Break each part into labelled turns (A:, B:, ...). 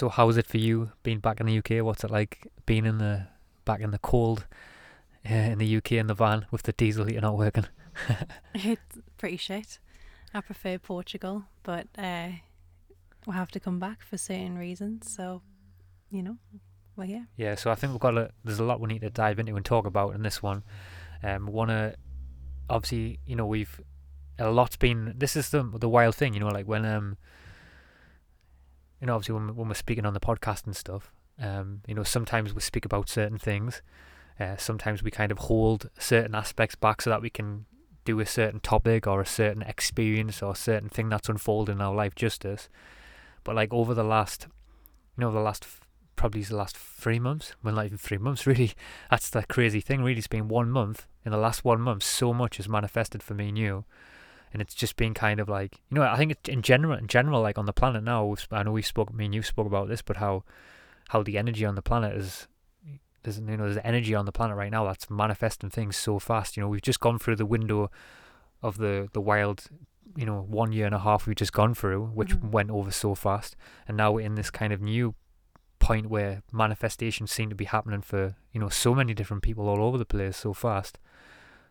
A: so how is it for you being back in the UK? What's it like being in the back in the cold uh, in the UK in the van with the diesel heater not working?
B: it's pretty shit. I prefer Portugal, but uh, we'll have to come back for certain reasons. So, you know, we're here.
A: Yeah, so I think we've got a, there's a lot we need to dive into and talk about in this one. Um, to obviously, you know, we've a lot's been. This is the the wild thing, you know, like when um, you know, obviously when when we're speaking on the podcast and stuff, um, you know, sometimes we speak about certain things. Uh, sometimes we kind of hold certain aspects back so that we can do a certain topic or a certain experience or a certain thing that's unfolding in our life justice. But like over the last, you know, the last probably the last three months, well not even three months really. That's the crazy thing. Really, it's been one month. In the last one month, so much has manifested for me and you, and it's just been kind of like you know. I think in general, in general, like on the planet now. I know we spoke, me and you spoke about this, but how how the energy on the planet is there's you know there's energy on the planet right now that's manifesting things so fast. You know, we've just gone through the window of the the wild, you know, one year and a half we've just gone through, which mm-hmm. went over so fast, and now we're in this kind of new point where manifestations seem to be happening for you know so many different people all over the place so fast.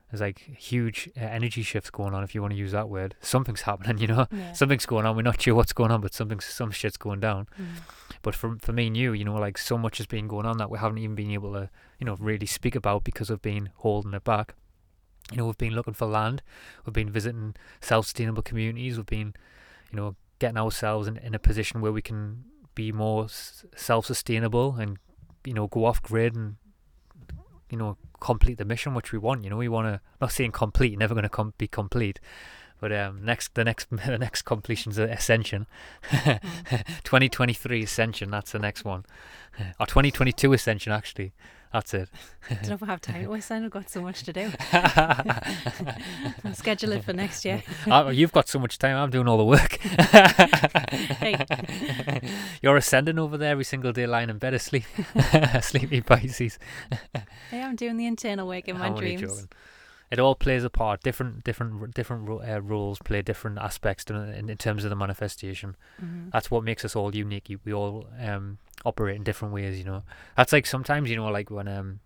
A: There's like huge uh, energy shifts going on, if you want to use that word. Something's happening, you know. Yeah. Something's going on. We're not sure what's going on, but something, some shit's going down. Mm. But for for me and you, you know, like so much has been going on that we haven't even been able to, you know, really speak about because we've been holding it back. You know, we've been looking for land, we've been visiting self-sustainable communities, we've been, you know, getting ourselves in, in a position where we can be more self-sustainable and, you know, go off grid and, you know, complete the mission which we want. You know, we want to not saying complete, never going to com- be complete, but um, next the next the next completion's Ascension, mm. 2023 Ascension. That's the next one, or 2022 Ascension actually. That's it.
B: I don't know if I have time to ascend. I've got so much to do. I'll schedule it for next year.
A: oh, you've got so much time. I'm doing all the work. hey. You're ascending over there every single day, lying in bed asleep. Sleepy Pisces.
B: hey, I'm doing the internal work in my dreams.
A: It all plays a part. Different different different uh, roles play different aspects in, in terms of the manifestation. Mm-hmm. That's what makes us all unique. We all um, operate in different ways. You know, that's like sometimes you know like when um.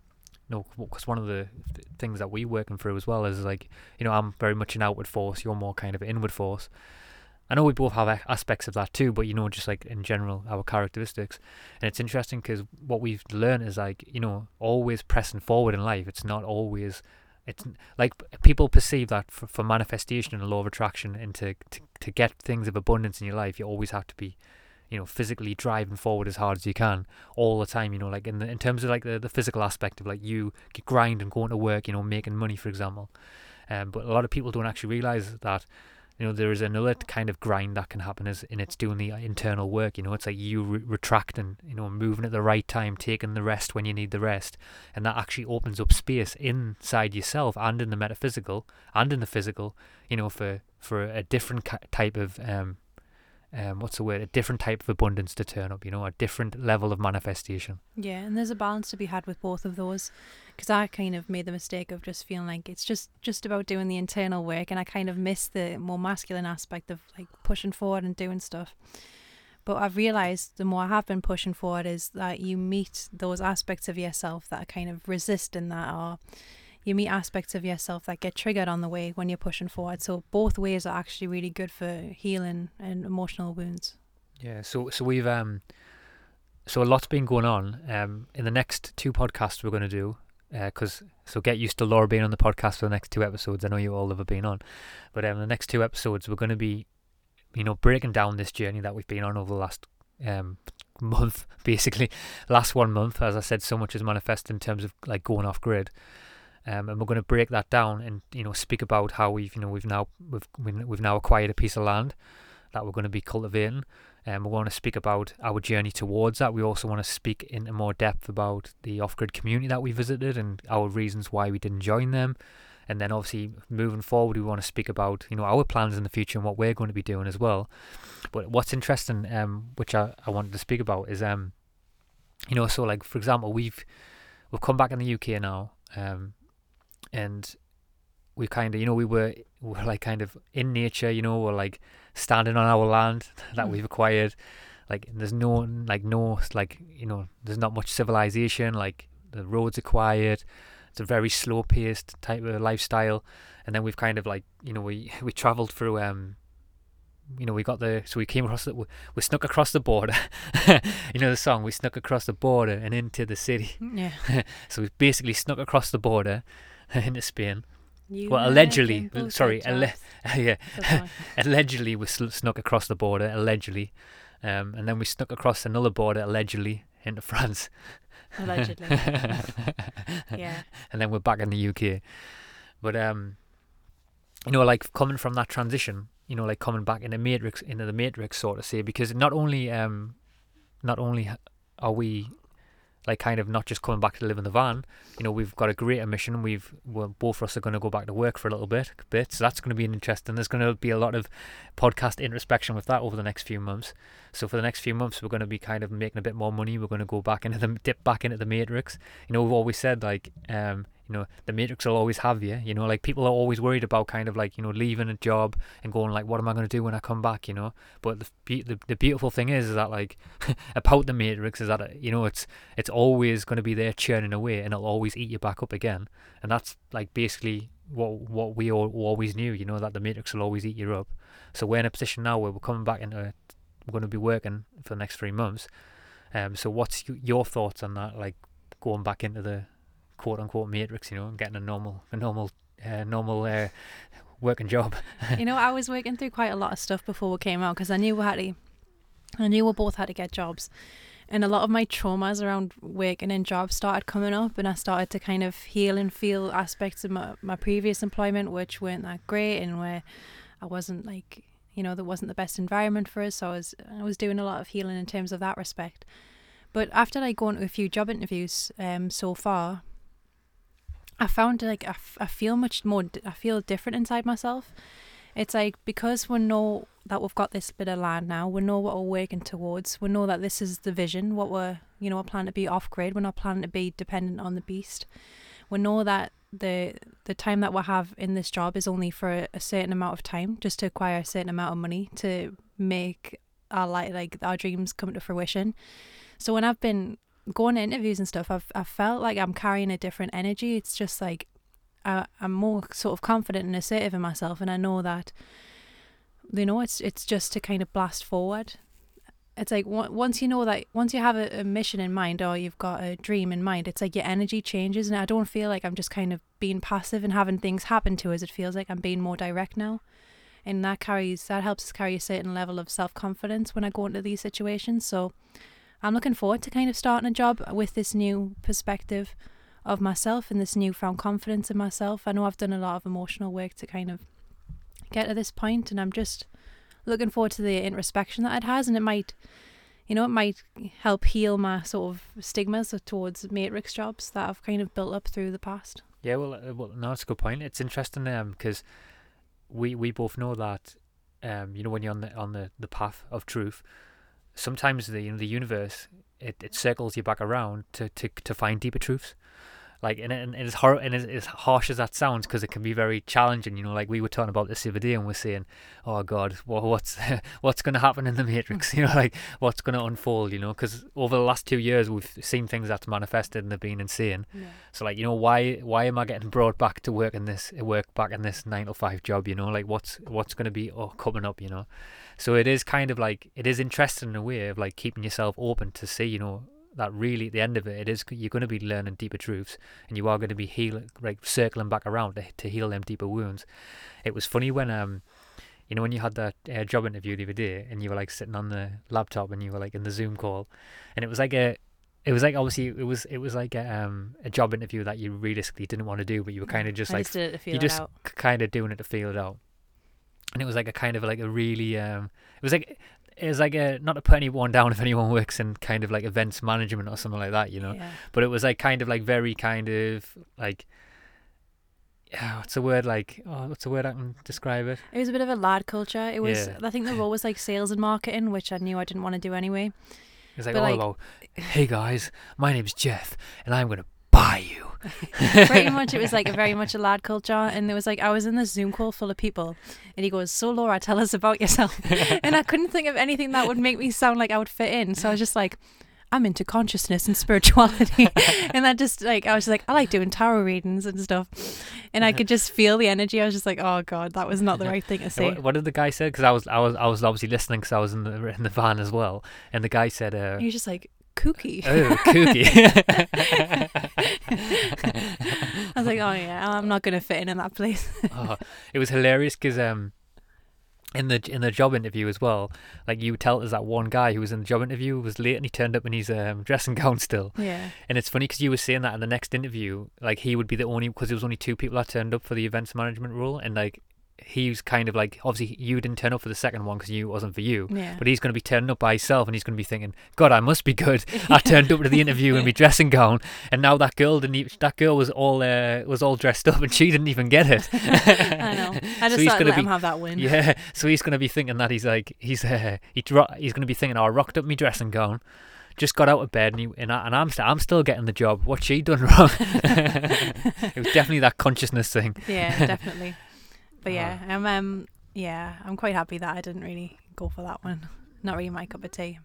A: No, because one of the th- things that we're working through as well is like, you know, I'm very much an outward force. You're more kind of an inward force. I know we both have aspects of that too, but you know, just like in general, our characteristics. And it's interesting because what we've learned is like, you know, always pressing forward in life. It's not always it's like people perceive that for, for manifestation and a law of attraction and to, to, to get things of abundance in your life, you always have to be, you know, physically driving forward as hard as you can all the time, you know, like in the, in terms of like the, the physical aspect of like you grind and going to work, you know, making money, for example. Um, but a lot of people don't actually realize that you know there is another kind of grind that can happen as in it's doing the internal work you know it's like you re- retracting you know moving at the right time taking the rest when you need the rest. And that actually opens up space inside yourself and in the metaphysical and in the physical you know for for a different type of um um, what's the word? A different type of abundance to turn up, you know, a different level of manifestation.
B: Yeah, and there's a balance to be had with both of those, because I kind of made the mistake of just feeling like it's just just about doing the internal work, and I kind of missed the more masculine aspect of like pushing forward and doing stuff. But I've realized the more I have been pushing forward is that you meet those aspects of yourself that are kind of resisting that or you meet aspects of yourself that get triggered on the way when you're pushing forward. So both ways are actually really good for healing and emotional wounds.
A: Yeah. So so we've um so a lot's been going on. Um, in the next two podcasts we're going to do, because uh, so get used to Laura being on the podcast for the next two episodes. I know you all have been on, but um, the next two episodes we're going to be, you know, breaking down this journey that we've been on over the last um month, basically, last one month. As I said, so much has manifested in terms of like going off grid. Um, and we're going to break that down and you know speak about how we've you know we've now we've we've now acquired a piece of land that we're going to be cultivating. And um, we want to speak about our journey towards that. We also want to speak into more depth about the off-grid community that we visited and our reasons why we didn't join them. And then obviously moving forward we want to speak about you know our plans in the future and what we're going to be doing as well. But what's interesting um which I, I wanted to speak about is um you know so like for example we've we've come back in the UK now um and we kind of you know we were we were like kind of in nature you know we're like standing on our land that mm. we've acquired. Like there's no like no like you know there's not much civilization like the roads are quiet it's a very slow paced type of lifestyle. And then we've kind of like you know we we traveled through um you know we got the so we came across the we, we snuck across the border. You know the song we snuck across the border and into the city.
B: Yeah.
A: so we basically snuck across the border into Spain.
B: You
A: Well, allegedly, sorry,
B: bullshit
A: alle- yeah. Allegedly we sl- snuck across the border allegedly. Um, and then we snuck across another border allegedly into France.
B: Allegedly. yeah.
A: and then we're back in the UK but um you know like coming from that transition you know like coming back in the matrix into the matrix sort of say because not only um not only are we like kind of not just coming back to live in the van. You know we've got a greater mission. We've both of us are going to go back to work for a little bit bit so that's going to be interesting. There's going to be a lot of podcast introspection with that over the next few months. So for the next few months we're going to be kind of making a bit more money. We're going to go back into the dip back into the matrix. You know we've always said like um know the matrix will always have you you know like people are always worried about kind of like you know leaving a job and going like what am i going to do when i come back? you know? But the the, the beautiful thing is, is that like about the matrix is that uh, you know it's it's always going to be there churning away and it'll always eat you back up again. And that's like basically what what we all always knew you know that the matrix will always eat you up. So we're in a position now where we're coming back into we're going to be working for the next three months. Um so what's your thoughts on that like going back into the quote unquote matrix you know and getting a normal a normal uh, normal uh, working job
B: you know, I was working through quite a lot of stuff before we came out because I knew we had to, I knew we both had to get jobs. And a lot of my traumas around working in jobs started coming up, and I started to kind of heal and feel aspects of my, my previous employment which weren't that great, and where I wasn't like, you know, there wasn't the best environment for us. So I was, I was doing a lot of healing in terms of that respect. But after like going to a few job interviews um, so far, I found like I, f- I feel much more I feel different inside myself. It's like because we know that we've got this bit of land now, we know what we're working towards. We know that this is the vision, what we're you know, we're planning to be off grid, we're not planning to be dependent on the beast. We know that the the time that we have in this job is only for a, a certain amount of time, just to acquire a certain amount of money to make our like like our dreams come to fruition. So when I've been going to interviews and stuff, I've I felt like I'm carrying a different energy. It's just like I, I'm more sort of confident and assertive in myself, and I know that you know it's it's just to kind of blast forward. It's like on- once you know that once you have a, a mission in mind or you've got a dream in mind, it's like your energy changes, and I don't feel like I'm just kind of being passive and having things happen to us. It feels like I'm being more direct now. And that carries that helps us carry a certain level of self confidence when I go into these situations. So I'm looking forward to kind of starting a job with this new perspective of myself and this newfound confidence in myself. I know I've done a lot of emotional work to kind of get to this point, and I'm just looking forward to the introspection that it has, and it might, you know, it might help heal my sort of stigmas towards matrix jobs that I've kind of built up through the past.
A: Yeah, well, uh, well, no, that's a good point. It's interesting um because we we both know that um you know when you're on the on the, the path of truth, sometimes the you know the universe it, it mm. circles you back around to, to to find deeper truths. Like and, and as hor- and as, as harsh as that sounds, because it can be very challenging. You know, like we were talking about this the other day, and we're saying, "Oh God, what, what's what's going to happen in the hmm. Matrix?" You know, like what's going to unfold. You know, because over the last two years, we've seen things that's manifested and they've been insane.
B: Yeah.
A: So like you know why why am I getting brought back to work in this work back in this nine to five job? You know like what's what's going to be oh, coming up? You know, so it is kind of like it is interesting in a way of like keeping yourself open to see you know that really at the end of it it is you're going to be learning deeper truths and you are going to be healing like circling back around to, to heal them deeper wounds. It was funny when um you know when you had that uh, job interview the other day and you were like sitting on the laptop and you were like in the Zoom call and it was like a it was like obviously it was it was like a, um a job interview that you realistically didn't want to do but you were kind of just
B: I
A: like
B: just did it to feel
A: you just
B: out.
A: kind of doing it to feel it out and it was like a kind of like a really um it was like it was like a not to put anyone down if anyone works in kind of like events management or something like that you know
B: Yeah.
A: but it was like kind of like very kind of like yeah what's the word like oh what's the word I can describe it
B: It was a bit of a lad culture. It was.
A: Yeah.
B: I think the role was like sales and marketing, which I knew I didn't want to do anyway.
A: it's like
B: But,
A: all
B: like-
A: about hey guys my name's Jeff and I'm gonna buy you.
B: Pretty much, it was like a very much a lad culture, and there was like I was in this Zoom call full of people, and he goes, "So Laura, tell us about yourself," and I couldn't think of anything that would make me sound like I would fit in, so I was just like. I'm into consciousness and spirituality. and that just like, I was like, I like doing tarot readings and stuff. And I could just feel the energy. I was just like, oh God, that was not the right thing to say.
A: What, what did the guy say? Because I was, I was, I was obviously listening because I was in the in the van as well. And the guy said, uh,
B: He was just like, kooky.
A: "Oh, kooky."
B: I was like, oh yeah, I'm not to fit in in that place.
A: oh, it was hilarious because um, in the in the job interview as well, like you tell us that one guy who was in the job interview was late and he turned up in his um, dressing gown still.
B: yeah.
A: And it's funny because you were saying that in the next interview, like he would be the only because there was only two people that turned up for the events management role, and like he was kind of like obviously you didn't turn up for the second one because you it wasn't for you.
B: Yeah.
A: But he's going to be turning up by himself, and he's going to be thinking, "God, I must be good. I turned up to the interview in my dressing gown, and now that girl didn't. Even, that girl was all uh, was all dressed up, and she didn't even get it."
B: I know. I
A: So
B: just
A: he's gonna
B: let
A: be-
B: him have that win.
A: Yeah, so he's going to be thinking that he's like he's uh, he dro- he's going to be thinking, "Oh, I rocked up my dressing gown." Just got out of bed and, he, and, I, and I'm st- I'm still getting the job. What's she done wrong? it was definitely that consciousness thing.
B: Yeah, definitely. But
A: Uh,
B: yeah, I'm um yeah, I'm quite happy that I didn't really go for that one. Not really my cup of tea.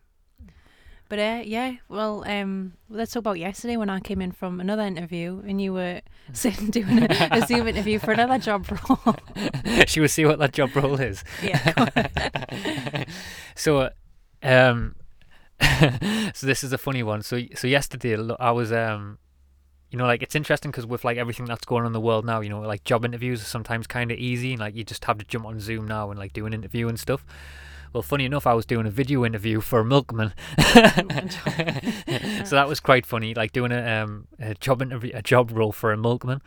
B: But uh, yeah, well, um, let's talk about yesterday when I came in from another interview and you were sitting doing a, a Zoom interview for another job role.
A: she will see what that job role is.
B: yeah,
A: so, um, so this is a funny one. So, so yesterday I was, um, you know, like it's interesting because with like everything that's going on in the world now, you know, like job interviews are sometimes kind of easy, and like you just have to jump on Zoom now and like do an interview and stuff. Well, funny enough, I was doing a video interview for a milkman, so that was quite funny. Like doing a um a job interview, a job role for a milkman,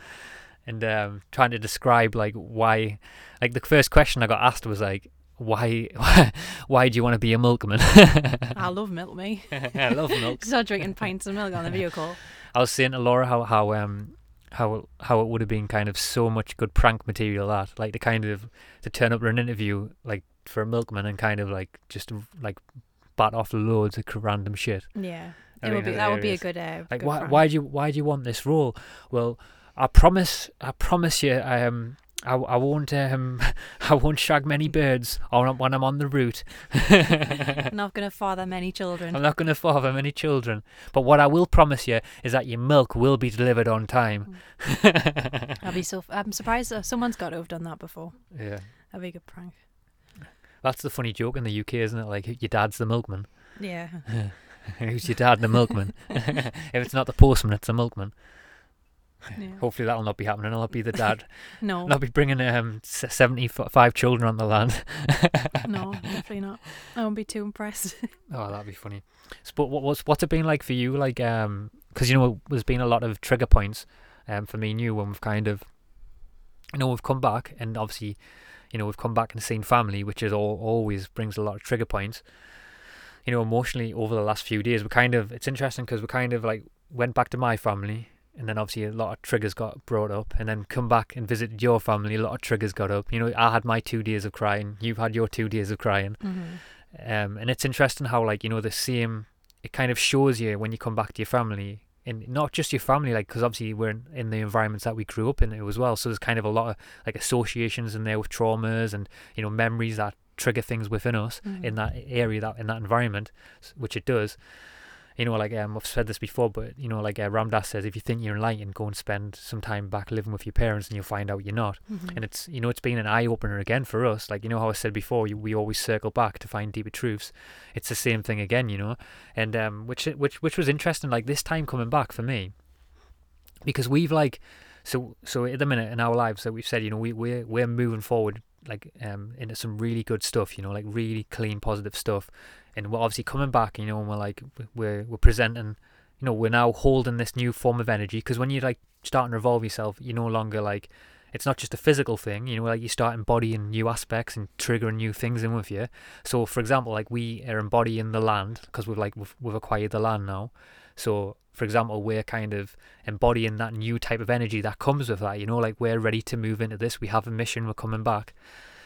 A: and um trying to describe like why, like the first question I got asked was like, why why do you want to be a milkman?
B: I love milk, me.
A: I love milk.
B: Start drinking pints of milk on the video call.
A: I was saying to Laura how how um how how it would have been kind of so much good prank material that like to kind of to turn up for an interview like for a milkman and kind of like just like bat off loads of random shit.
B: Yeah,
A: I
B: it
A: mean,
B: would be that would be a good. Uh,
A: Like
B: good
A: why
B: prank.
A: why do you why do you want this role? Well, I promise I promise you I um I, I won't um I won't shag many birds on when I'm on the route.
B: I'm not gonna father many children.
A: I'm not going to father many children, but what I will promise you is that your milk will be delivered on time.
B: I'll be so. I'm surprised someone's got to have done that before.
A: yeah,
B: That'd be a good prank.
A: that's the funny joke in the UK, isn't it? Like your dad's the milkman.
B: Yeah.
A: Who's your dad? The milkman. if it's not the postman, it's the milkman.
B: Yeah.
A: Hopefully that'll not be happening. I'll be the dad.
B: No.
A: I'll be bringing um seventy-five children on the land.
B: no, definitely not. I won't be too impressed.
A: Oh, that'd be funny. S- But what what's what's it been like for you? Like, um, because you know there's been a lot of trigger points, um, for me and you when we've kind of, you know, we've come back and obviously, you know, we've come back and seen family, which is all always brings a lot of trigger points. You know, emotionally over the last few days, we kind of it's interesting because we kind of like went back to my family. And then obviously a lot of triggers got brought up, and then come back and visited your family. A lot of triggers got up. You know, I had my two days of crying. You've had your two days of crying.
B: hmm
A: Um, and it's interesting how like you know the same it kind of shows you when you come back to your family and not just your family like because obviously we're in, in the environments that we grew up in as well so there's kind of a lot of like associations in there with traumas and you know memories that trigger things within us
B: Mm-hmm.
A: in that area that in that environment which it does you know like um, I've said this before but you know like uh, Ram Dass says if you think you're enlightened go and spend some time back living with your parents and you'll find out you're not
B: hmm
A: and it's you know it's been an eye opener again for us. Like you know how I said before, you, we always circle back to find deeper truths. It's the same thing again, you know, and um, which which which was interesting. Like this time coming back for me, because we've like so so at the minute in our lives that we've said, you know, we we're we're moving forward like um into some really good stuff, you know, like really clean positive stuff, and we're obviously coming back, you know, and we're like we're we're presenting. You know, we're now holding this new form of energy because when you like start and revolve yourself, you're no longer like it's not just a physical thing, you know, like you start embodying new aspects and triggering new things in with you. So, for example, like we are embodying the land because we've like we've, we've acquired the land now. So, for example, we're kind of embodying that new type of energy that comes with that. You know, like we're ready to move into this. We have a mission. We're coming back.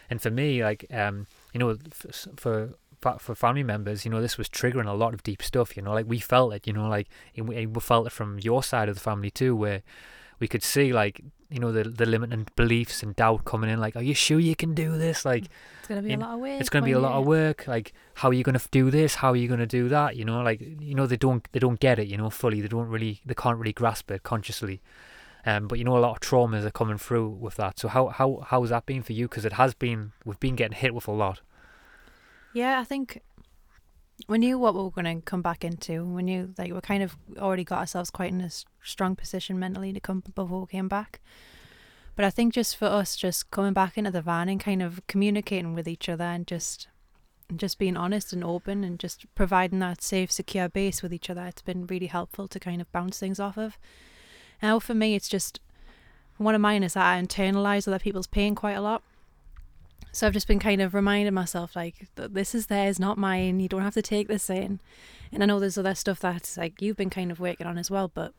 A: And for me, like um, you know, for fa- for family members, you know, this was triggering a lot of deep stuff. You know, like we felt it. You know, like we, felt it from your side of the family too, where we could see like you know the the limiting beliefs and doubt coming in. Like, are you sure you can do this? Like,
B: It's gonna be
A: you
B: a lot of work.
A: it's going to be a lot of work. Like, how are you going to do this? How are you going to do that? You know, like you know they don't they don't get it. You know, fully. They don't really they can't really grasp it consciously. Um, but you know, a lot of traumas are coming through with that. So how how how has that been for you? Because it has been. We've been getting hit with a lot.
B: Yeah, I think we knew what we were going to come back into. We knew like we kind of already got ourselves quite in a strong position mentally to come before we came back. But I think just for us, just coming back into the van and kind of communicating with each other and just just being honest and open and just providing that safe, secure base with each other, it's been really helpful to kind of bounce things off of. Now for me, it's just one of mine is that I internalize other people's pain quite a lot. So I've just been kind of reminding myself like th- this is theirs, not mine. You don't have to take this in. And I know there's other stuff that's like you've been kind of working on as well, but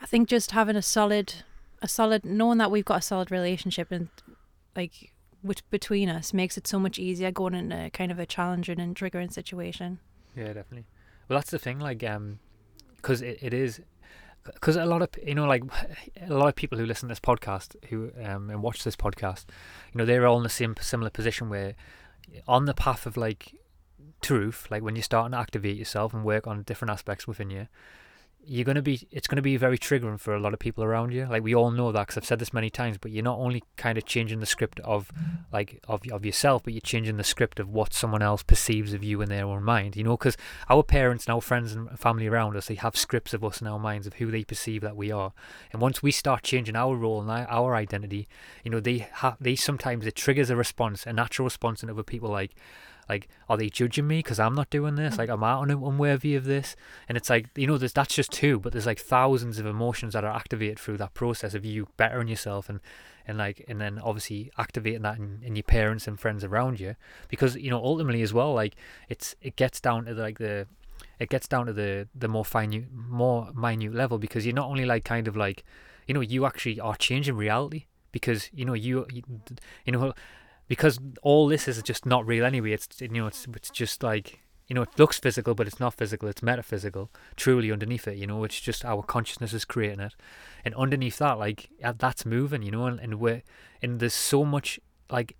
B: I think just having a solid a solid knowing that we've got a solid relationship and like which between us makes it so much easier going into kind of a challenging and triggering situation.
A: Yeah, definitely. Well, that's the thing. Like, um, because it, it is. Because a lot of you know, like a lot of people who listen to this podcast, who um and watch this podcast, you know, they're all in the same similar position where, on the path of like truth, like when you're starting to activate yourself and work on different aspects within you, you're gonna be. It's gonna be very triggering for a lot of people around you. Like we all know that because I've said this many times. But you're not only kind of changing the script of like of of yourself, but you're changing the script of what someone else perceives of you in their own mind. You know, because our parents and our friends and family around us, they have scripts of us in our minds of who they perceive that we are. And once we start changing our role and our- our identity, you know, they have they sometimes it triggers a response, a natural response in other people. Like, like, are they judging me because I'm not doing this? Mm. Like, am I un- unworthy of this? And it's like, you know, there's that's just two, but there's like thousands of emotions that are activated through that process of you bettering yourself and and like and then obviously activating that in, in your parents and friends around you because you know ultimately as well like it's it gets down to like the it gets down to the the more minute more minute level because you're not only like kind of like you know you actually are changing reality because you know you you, you know because all this is just not real anyway. It's you know it's it's just like you know it looks physical but it's not physical. It's metaphysical truly underneath it you know? It's just our consciousness is creating it. And underneath that like that's moving you know? And, and we're and there's so much like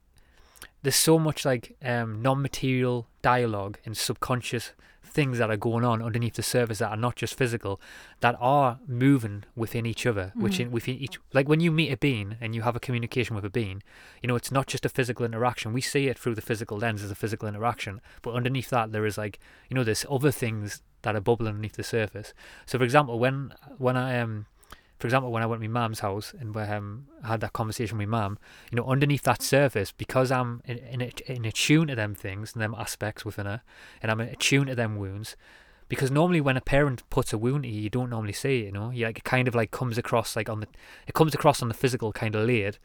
A: there's so much like um non-material dialogue and subconscious things that are going on underneath the surface that are not just physical that are moving within each other which
B: Mhm.
A: in within each like when you meet a being and you have a communication with a being you know it's not just a physical interaction we see it through the physical lens as a physical interaction but underneath that there is like you know there's other things that are bubbling underneath the surface so for example when when i um for example, when I went to my mum's house and where um, had that conversation with my mum, you know, underneath that surface, because I'm in, in, in to them things and them aspects within her, and I'm attuned to them wounds, because normally when a parent puts a wound you, you don't normally see it, you know, you like it kind of like comes across like on the, it comes across on the physical kind of layered,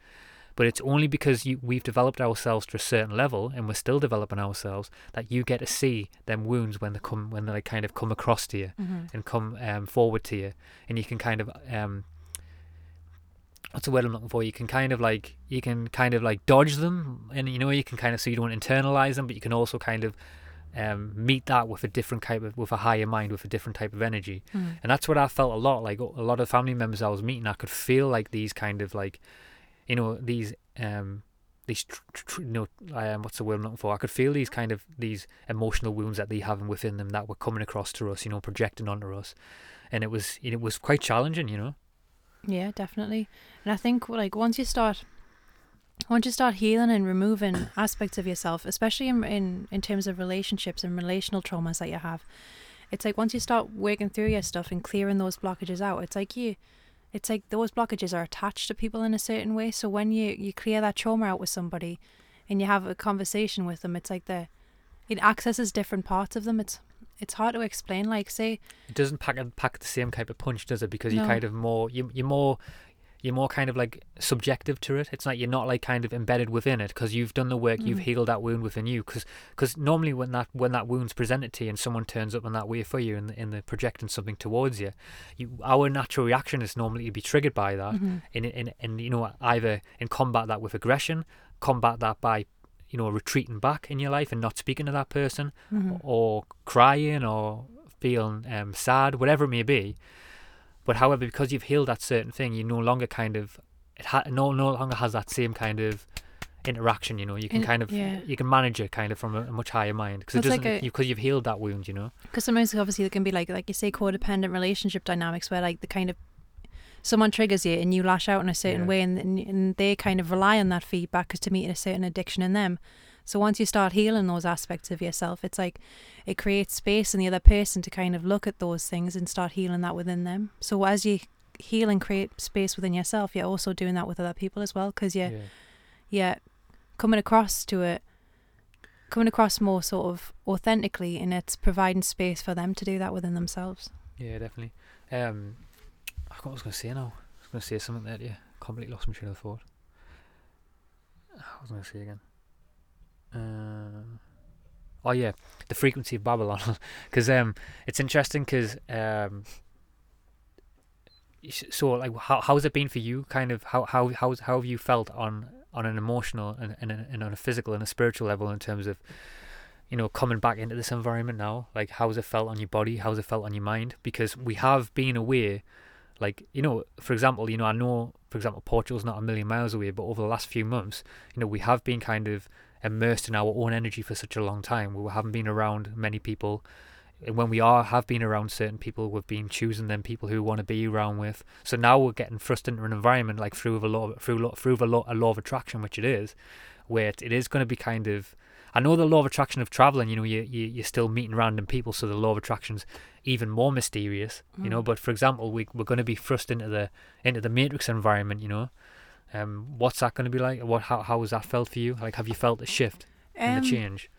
A: but it's only because you we've developed ourselves to a certain level and we're still developing ourselves that you get to see them wounds when they come when they kind of come across to you
B: Mm-hmm.
A: and come um, forward to you, and you can kind of um, what's the word I'm looking for? You can kind of like you can kind of like dodge them, and you know you can kind of so you don't internalize them, but you can also kind of um, meet that with a different type of with a higher mind with a different type of energy,
B: Mm.
A: and that's what I felt a lot like a lot of family members I was meeting. I could feel like these kind of like you know these um these tr- tr- you know um, what's the word I'm looking for? I could feel these kind of these emotional wounds that they have within them that were coming across to us, you know, projecting onto us, and it was it was quite challenging, you know.
B: Yeah, definitely. And I think like once you start once you start healing and removing aspects of yourself, especially in, in in terms of relationships and relational traumas that you have, it's like once you start working through your stuff and clearing those blockages out, it's like you it's like those blockages are attached to people in a certain way. So when you you clear that trauma out with somebody and you have a conversation with them, it's like the it accesses different parts of them. It's it's hard to explain. Like say
A: It doesn't pack pack the same type of punch, does it? Because you're kind of more you you're more you're more kind of like subjective to it. It's like you're not like kind of embedded within it because you've done the work, you've
B: Mm.
A: healed that wound within you. Because normally when that when that wound's presented to you and someone turns up in that way for you and in the projecting something towards you, you our natural reaction is normally to be triggered by that
B: mhm.
A: and, and, and you know either in combat that with aggression combat that by you know retreating back in your life and not speaking to that person
B: Mhm.
A: or crying or feeling um, sad, whatever it may be. But however, because you've healed that certain thing, you no longer kind of it ha- no no longer has that same kind of interaction. You know, you can
B: In-
A: kind of
B: yeah.
A: you can manage it kind of from a, a much higher mind because it doesn't
B: a-
A: you because you've healed that wound. You know.
B: Because sometimes obviously there can be like like you say codependent relationship dynamics where like the kind of someone triggers you and you lash out in a certain
A: Yeah.
B: way and, and and they kind of rely on that feedback 'cause to meet a certain addiction in them. So once you start healing those aspects of yourself, it's like it creates space in the other person to kind of look at those things and start healing that within them. So as you heal and create space within yourself, you're also doing that with other people as well because you're
A: Yeah.
B: yeah, coming across to it, coming across more sort of authentically, and it's providing space for them to do that within themselves.
A: Yeah, definitely. Um, I forgot what I was going to say now. I was going to say something there. Yeah, completely lost my train of thought. I was going to say again. Uh, oh yeah, the frequency of Babylon, because um, it's interesting because um, so like how how's it been for you? Kind of how how how how have you felt on on an emotional and and, and on a physical and a spiritual level in terms of you know, coming back into this environment now? Like, how's it felt on your body? How's it felt on your mind? Because we have been away, like, you know, for example, you know, I know, for example, Portugal's not a million miles away, but over the last few months, you know, we have been kind of immersed in our own energy for such a long time. We haven't been around many people. And when we are have been around certain people, we've been choosing them people who we want to be around with. So now we're getting thrust into an environment like through the law, through through the law, a law of attraction, which it is, where it, it is going to be kind of I know the law of attraction of traveling, you know, you, you, you're still meeting random people, so the law of attraction's even more mysterious, you know.
B: Mm.
A: But for example, we, we're going to be thrust into the into the matrix environment, you know. Um, what's that going to be like? What how how has that felt for you? Like, have you felt a shift
B: Um,
A: the change?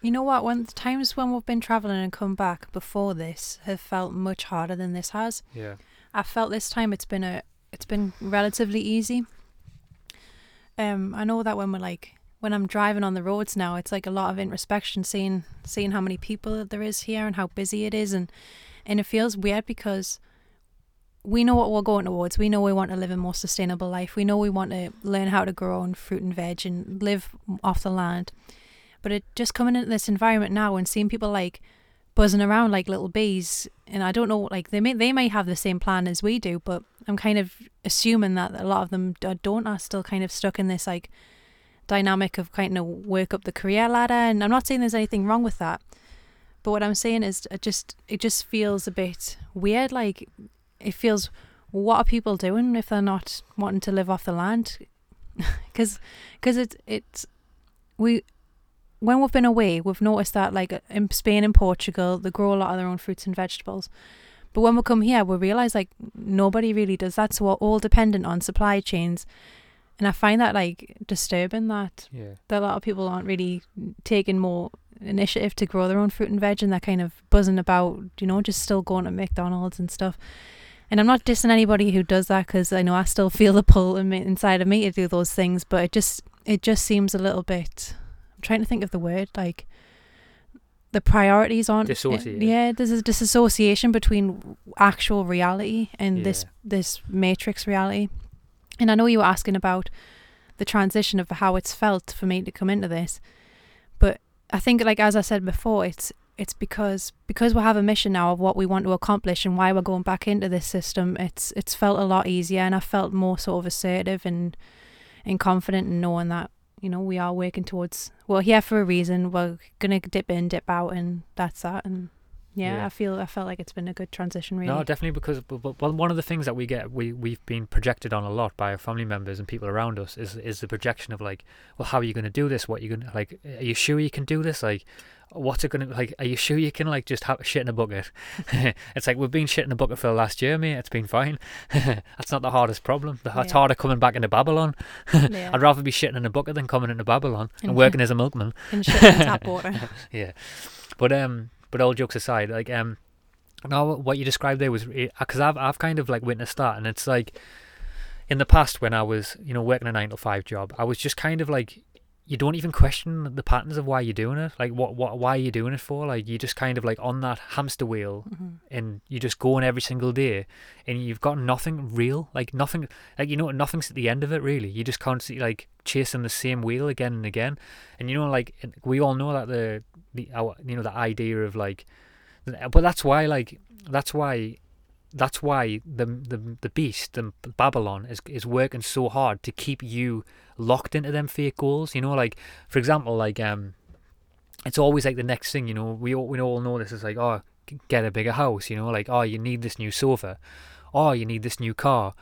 B: You know what? When the times when we've been traveling and come back before this have felt much harder than this has.
A: Yeah,
B: I felt this time it's been a it's been relatively easy. Um, I know that when we're like when I'm driving on the roads now, it's like a lot of introspection, seeing seeing how many people there is here and how busy it is, and and it feels weird because we know what we're going towards. We know we want to live a more sustainable life. We know we want to learn how to grow own fruit and veg and live off the land. But it just coming into this environment now and seeing people like buzzing around like little bees and I don't know like they may they may have the same plan as we do but I'm kind of assuming that a lot of them don't are still kind of stuck in this like dynamic of kind of work up the career ladder and I'm not saying there's anything wrong with that but what I'm saying is it just it just feels a bit weird like it feels what are people doing if they're not wanting to live off the land because because it's it's we when we've been away, we've noticed that like in Spain and Portugal, they grow a lot of their own fruits and vegetables. But when we come here, we realise like nobody really does that, so we're all dependent on supply chains. And I find that like disturbing that,
A: yeah,
B: that a lot of people aren't really taking more initiative to grow their own fruit and veg and they're kind of buzzing about, you know, just still going to McDonald's and stuff. And I'm not dissing anybody who does that because I know I still feel the pull in me, inside of me to do those things, but it just it just seems a little bit. I'm trying to think of the word like the priorities aren't eh,
A: Dissociated.
B: yeah there's a disassociation between actual reality and this this matrix reality and i know you were asking about the transition of how it's felt for me to come into this but i think like as i said before it's it's because because we have a mission now of what we want to accomplish and why we're going back into this system it's it's felt a lot easier and i felt more sort of assertive and and confident in knowing that you know we are working towards we're here for a reason we're gonna dip in dip out and that's that and yeah,
A: Yeah.
B: i feel i felt like it's been a good transition really
A: No, definitely because well, one of the things that we get we we've been projected on a lot by our family members and people around us is is the projection of like, well, how are you going to do this? What are you going to like? Are you sure you can do this? Like, what's it going to like? Are you sure you can like just have shit in a bucket? it's like we've been shit in a bucket for the last year, mate. It's been fine. That's not the hardest problem. The- It's
B: Yeah.
A: harder coming back into Babylon.
B: yeah.
A: I'd rather be shitting in a bucket than coming into Babylon and
B: And-
A: working as a milkman
B: and shit in tap water
A: yeah but um but all jokes aside like um now what you described there was because i've i've kind of like witnessed that and it's like in the past when i was you know working a 9 to 5 job i was just kind of like you don't even question the patterns of why you're doing it. Like what what why are you doing it for? Like you're just kind of like on that hamster wheel
B: hmm
A: and you just go on every single day and you've got nothing real. Like nothing like you know nothing's at the end of it really. You just constantly like chasing the same wheel again and again. And you know like we all know that the the our, you know the idea of like but that's why like that's why that's why the the the beast the Babylon is is working so hard to keep you locked into them fake goals. You know, like for example, like um, it's always like the next thing. You know, we all we all know this is like oh, get a bigger house. You know, like oh, you need this new sofa, oh, you need this new car.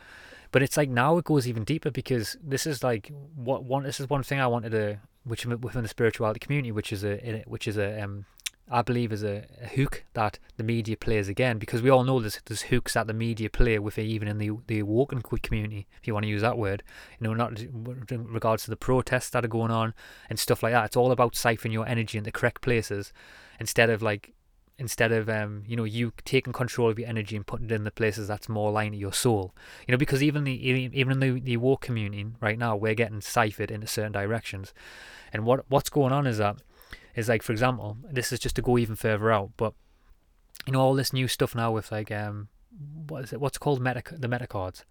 A: But it's like now it goes even deeper because this is like what one. This is one thing I wanted to, which within the spirituality community, which is a which is a um, I believe is a, a hook that the media plays again because we all know there's, there's hooks that the media play with it even in the the co- community if you want to use that word. You know not in regards to the protests that are going on and stuff like that. It's all about siphoning your energy in the correct places instead of like instead of um you know you taking control of your energy and putting it in the places that's more aligned to your soul. You know because even the even in the the woke community right now we're getting siphoned into certain directions. And what what's going on is that is like for example this is just to go even further out but you know all this new stuff now with like um what is it what's called? Meta the meta cards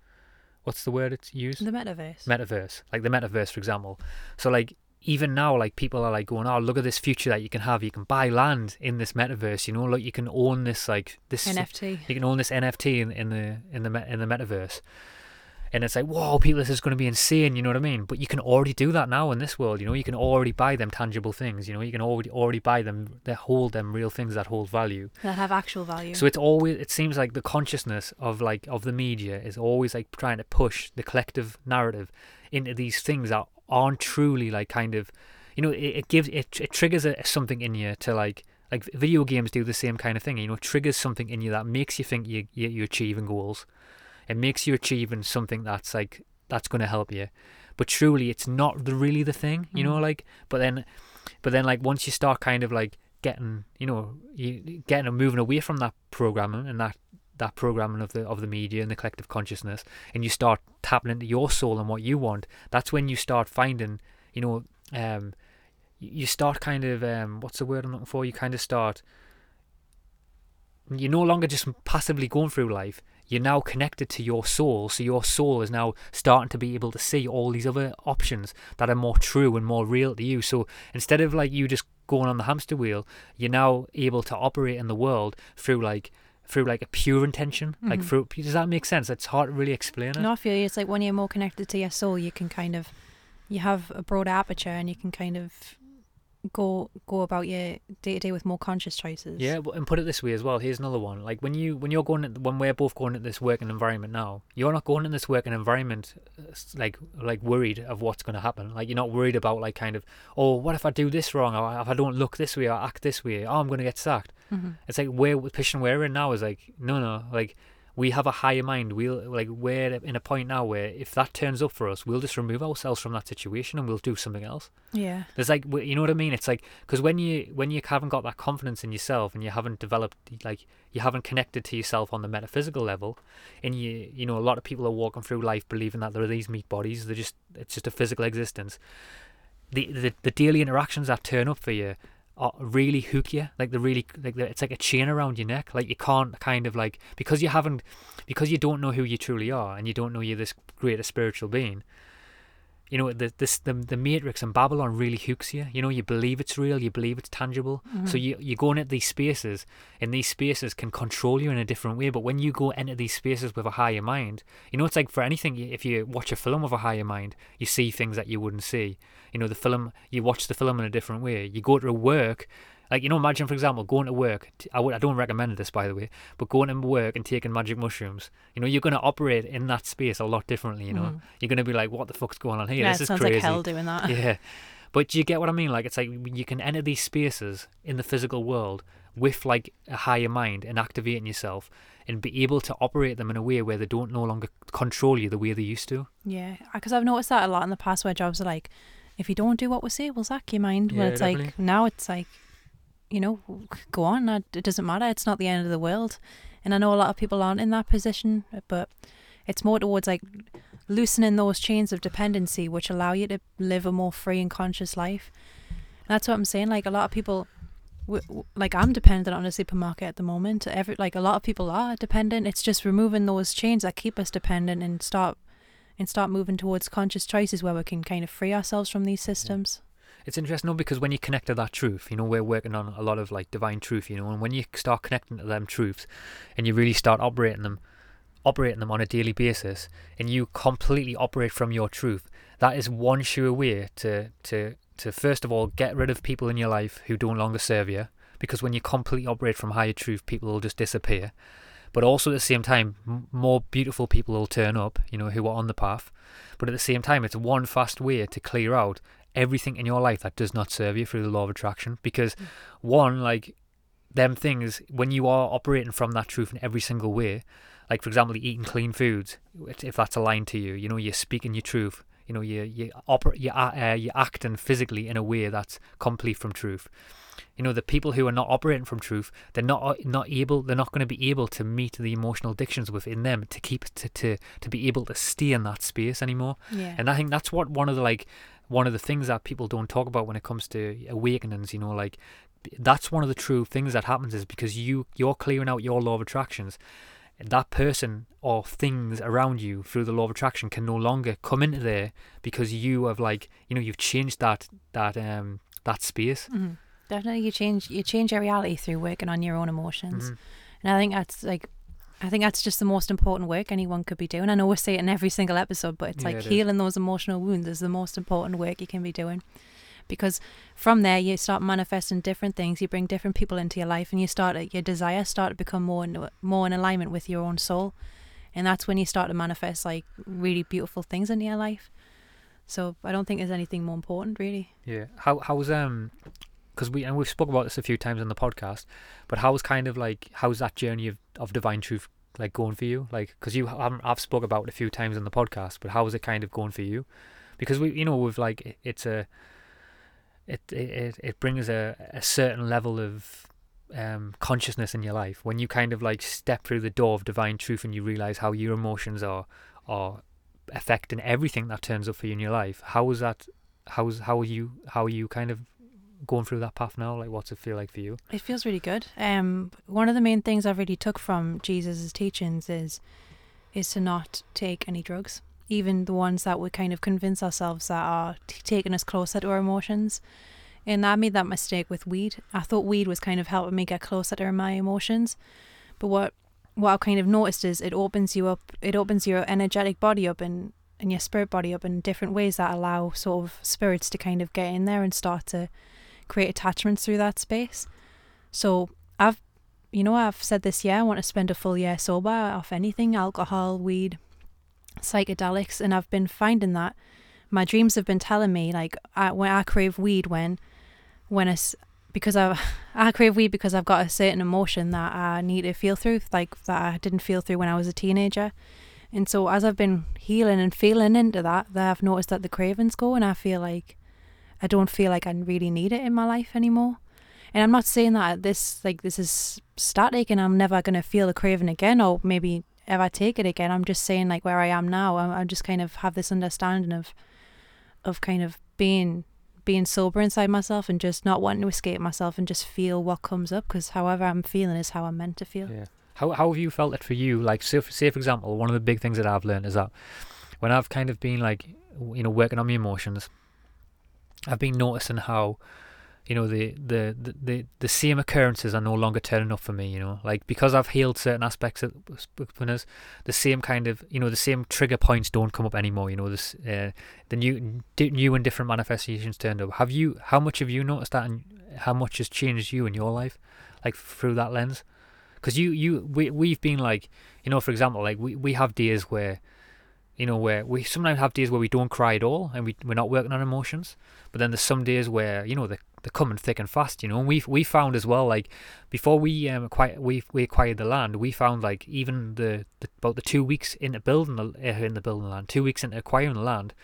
A: what's the word it's used?
B: The metaverse.
A: metaverse. Like the metaverse for example. So like even now like people are like going oh look at this future that you can have. You can buy land in this metaverse you know? Like you can own this like this
B: NFT.
A: you can own this NFT in, in the in the in the metaverse, and it's like, whoa, people, this is going to be insane. You know what I mean? But you can already do that now in this world. You know, you can already buy them tangible things. You know, you can already already buy them that hold them real things that hold value.
B: That have actual value.
A: So it's always it seems like the consciousness of like of the media is always like trying to push the collective narrative into these things that aren't truly like kind of, you know, it, it gives it it triggers a, something in you to like like video games do the same kind of thing. You know, it triggers something in you that makes you think you, you you're achieving goals. It makes you achieving something that's like that's going to help you, but truly it's not the, really the thing. You know,
B: Mhm.
A: like but then, but then like once you start kind of like getting you know you getting and moving away from that programming and that that programming of the of the media and the collective consciousness, and you start tapping into your soul and what you want. That's when you start finding, you know, um, you start kind of um, what's the word I'm looking for? You kind of start. You're no longer just passively going through life. You're now connected to your soul, so your soul is now starting to be able to see all these other options that are more true and more real to you. So instead of like you just going on the hamster wheel, you're now able to operate in the world through like through like a pure intention. Like
B: Mhm.
A: through does that make sense? It's hard to really explain it.
B: No, I feel you. It's like when you're more connected to your soul, you can kind of, you have a broad aperture and you can kind of go go about your day to day with more conscious choices.
A: Yeah, and put it this way as well. Here's another one. Like when you when you're going at, when we're both going at this working environment now, you're not going in this working environment uh, like like worried of what's going to happen. Like you're not worried about like kind of oh what if I do this wrong or if I don't look this way or act this way oh I'm going to get sacked.
B: hmm
A: It's like where the position we're in now is like no no like we have a higher mind. We'll like we're in a point now where if that turns up for us, we'll just remove ourselves from that situation and we'll do something else.
B: Yeah.
A: There's like you know what I mean. It's like because when you when you haven't got that confidence in yourself and you haven't developed like you haven't connected to yourself on the metaphysical level, and you you know a lot of people are walking through life believing that there are these meat bodies. They're just it's just a physical existence. The the, the daily interactions that turn up for you Uh, really hook you. Like the really like they're- it's like a chain around your neck. Like you can't kind of like because you haven't because you don't know who you truly are and you don't know you're this greater spiritual being you know the this the, the matrix and babylon really hooks you. You know you believe it's real you believe it's tangible. So
B: Mhm.
A: you you go into these spaces and these spaces can control you in a different way. But when you go into these spaces with a higher mind you know it's like for anything if you watch a film with a higher mind you see things that you wouldn't see. You know the film you watch the film in a different way. You go to a work like you know imagine for example going to work I would I don't recommend this by the way but going to work and taking magic mushrooms you know you're going to operate in that space a lot differently you know
B: Mhm.
A: you're going to be like what the fuck's going on here
B: yeah,
A: this
B: it
A: is
B: sounds
A: crazy
B: like hell doing that.
A: yeah. But do you get what I mean? Like it's like you can enter these spaces in the physical world with like a higher mind and activating yourself and be able to operate them in a way where they don't no longer control you the way they used to.
B: Yeah, because I've noticed that a lot in the past where jobs are like, if you don't do what we say, we'll sack your mind.
A: Yeah,
B: Well, it's like now it's like, you know, go on. It doesn't matter. It's not the end of the world. And I know a lot of people aren't in that position, but it's more towards like loosening those chains of dependency, which allow you to live a more free and conscious life. And that's what I'm saying. Like a lot of people, like I'm dependent on a supermarket at the moment. Every like a lot of people are dependent. It's just removing those chains that keep us dependent and start and start moving towards conscious choices where we can kind of free ourselves from these systems.
A: It's interesting though because when you connect to that truth, you know, we're working on a lot of like divine truth, you know, and when you start connecting to them truths and you really start operating them operating them on a daily basis and you completely operate from your truth, that is one sure way to to to first of all get rid of people in your life who don't longer serve you. Because when you completely operate from higher truth, people will just disappear. But also at the same time, m- more beautiful people will turn up, you know, who are on the path. But at the same time, it's one fast way to clear out everything in your life that does not serve you through the law of attraction. Because mm. one, like them things, when you are operating from that truth in every single way, like for example, eating clean foods, if that's aligned to you, you know, you're speaking your truth. You know, you you oper- you uh, you're acting physically in a way that's complete from truth. You know, the people who are not operating from truth, they're not uh, not able, they're not going to be able to meet the emotional addictions within them to keep to to to be able to stay in that space anymore.
B: Yeah.
A: And I think that's what one of the like one of the things that people don't talk about when it comes to awakenings. You know, like that's one of the true things that happens is because you you're clearing out your law of attractions that person or things around you through the law of attraction can no longer come into there because you have like you know you've changed that that um that space
B: mm-hmm. definitely you change you change your reality through working on your own emotions
A: mm-hmm.
B: and i think that's like i think that's just the most important work anyone could be doing. I know we say it in every single episode but it's
A: Yeah,
B: like
A: it is.
B: healing those emotional wounds is the most important work you can be doing. Because from there you start manifesting different things. You bring different people into your life and you start your desires start to become more in, more in alignment with your own soul. And that's when you start to manifest like really beautiful things in your life. So i don't think there's anything more important really.
A: Yeah. How how's um because we and we've spoke about this a few times on the podcast but how's kind of like how's that journey of, of divine truth like going for you like because you haven't i've spoke about it a few times on the podcast but how is it kind of going for you because we you know we've like it's a it it it brings a, a certain level of um, consciousness in your life when you kind of like step through the door of divine truth and you realize how your emotions are are affecting everything that turns up for you in your life. How is that? How's how are you? How are you kind of going through that path now? Like, what's it feel like for you?
B: It feels really good. Um, one of the main things I've really took from Jesus' teachings is is to not take any drugs, even the ones that we kind of convince ourselves that are t- taking us closer to our emotions. And I made that mistake with weed. I thought weed was kind of helping me get closer to my emotions, but what what I've kind of noticed is it opens you up. It opens your energetic body up and and your spirit body up in different ways that allow sort of spirits to kind of get in there and start to create attachments through that space. So I've, you know, I've said this year I want to spend a full year sober off anything alcohol, weed, psychedelics, and I've been finding that my dreams have been telling me like I, when I crave weed when when it's because I I crave weed because I've got a certain emotion that I need to feel through, like that I didn't feel through when I was a teenager. And so as I've been healing and feeling into that, that I've noticed that the cravings go and I feel like I don't feel like I really need it in my life anymore. And I'm not saying that this like this is static and I'm never gonna feel the craving again or maybe ever take it again. I'm just saying like where I am now, I, I just kind of have this understanding of of kind of being being sober inside myself and just not wanting to escape myself and just feel what comes up because however I'm feeling is how I'm meant to feel.
A: Yeah. How how have you felt it for you? Like, say, say for example, one of the big things that I've learned is that when I've kind of been like, you know, working on my emotions, I've been noticing how, you know, the the the the, the same occurrences are no longer turning up for me. You know, like because I've healed certain aspects of the same kind of, you know, the same trigger points don't come up anymore. You know, this uh, the new new and different manifestations turned up. Have you? How much have you noticed that, and how much has changed you in your life, like through that lens? because you you we we've been like you know for example like we we have days where you know where we sometimes have days where we don't cry at all and we we're not working on emotions but then there's some days where you know they they're coming thick and fast you know and we we found as well like before we um acquired we we acquired the land we found like even the, the about the two weeks into building the uh, in the building the land two weeks into acquiring the land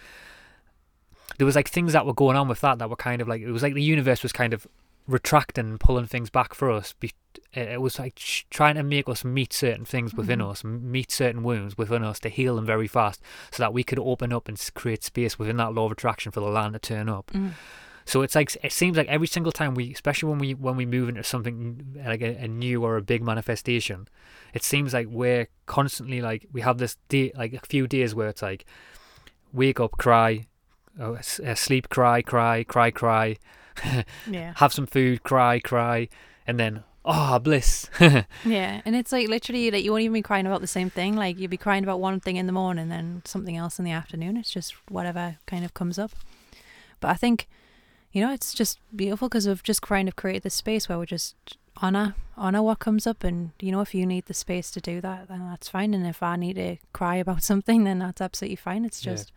A: there was like things that were going on with that that were kind of like it was like the universe was kind of retracting and pulling things back for us. Be, it was like trying to make us meet certain things within
B: Mhm.
A: us, meet certain wounds within us to heal them very fast, so that we could open up and create space within that law of attraction for the land to turn up.
B: Mm.
A: So it's like it seems like every single time we, especially when we when we move into something like a, a new or a big manifestation, it seems like we're constantly like we have this day like a few days where it's like wake up, cry, uh, uh, sleep, cry, cry, cry, cry,
B: Yeah.
A: have some food, cry, cry, and then oh bliss.
B: Yeah, and it's like literally like you won't even be crying about the same thing. Like you'll be crying about one thing in the morning, then something else in the afternoon. It's just whatever kind of comes up. But I think, you know, it's just beautiful because we've just kind of created this space where we just honor honor what comes up, and you know, if you need the space to do that, then that's fine. And if I need to cry about something, then that's absolutely fine. It's
A: Yeah.
B: just,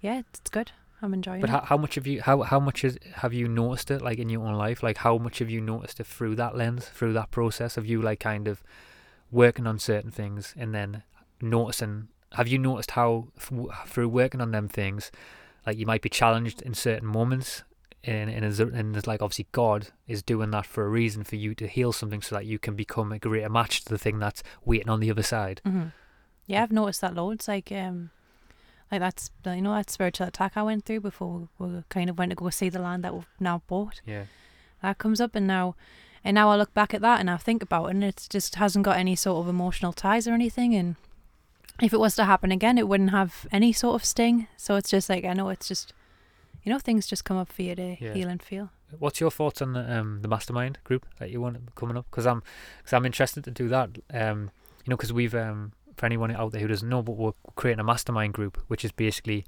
B: yeah, it's good. I'm enjoying
A: But
B: it.
A: how, how much have you how how much is, have you noticed it like in your own life? Like how much have you noticed it through that lens, through that process of you like kind of working on certain things and then noticing? Have you noticed how f- through working on them things, like you might be challenged in certain moments, and and, is, and like obviously God is doing that for a reason for you to heal something so that you can become a greater match to the thing that's waiting on the other side.
B: hmm Yeah, I've noticed that loads. Like, um, like that's you know that spiritual attack I went through before we we kind of went to go see the land that we've now bought.
A: Yeah.
B: That comes up, and now, and now I look back at that and I think about it, and it just hasn't got any sort of emotional ties or anything. And if it was to happen again, it wouldn't have any sort of sting. So it's just like I know it's just, you know, things just come up for you to
A: Yeah.
B: heal and feel.
A: What's your thoughts on the um the mastermind group that you want coming up? Because I'm because I'm interested to do that. Um, you know, because we've um for anyone out there who doesn't know, but we're creating a mastermind group, which is basically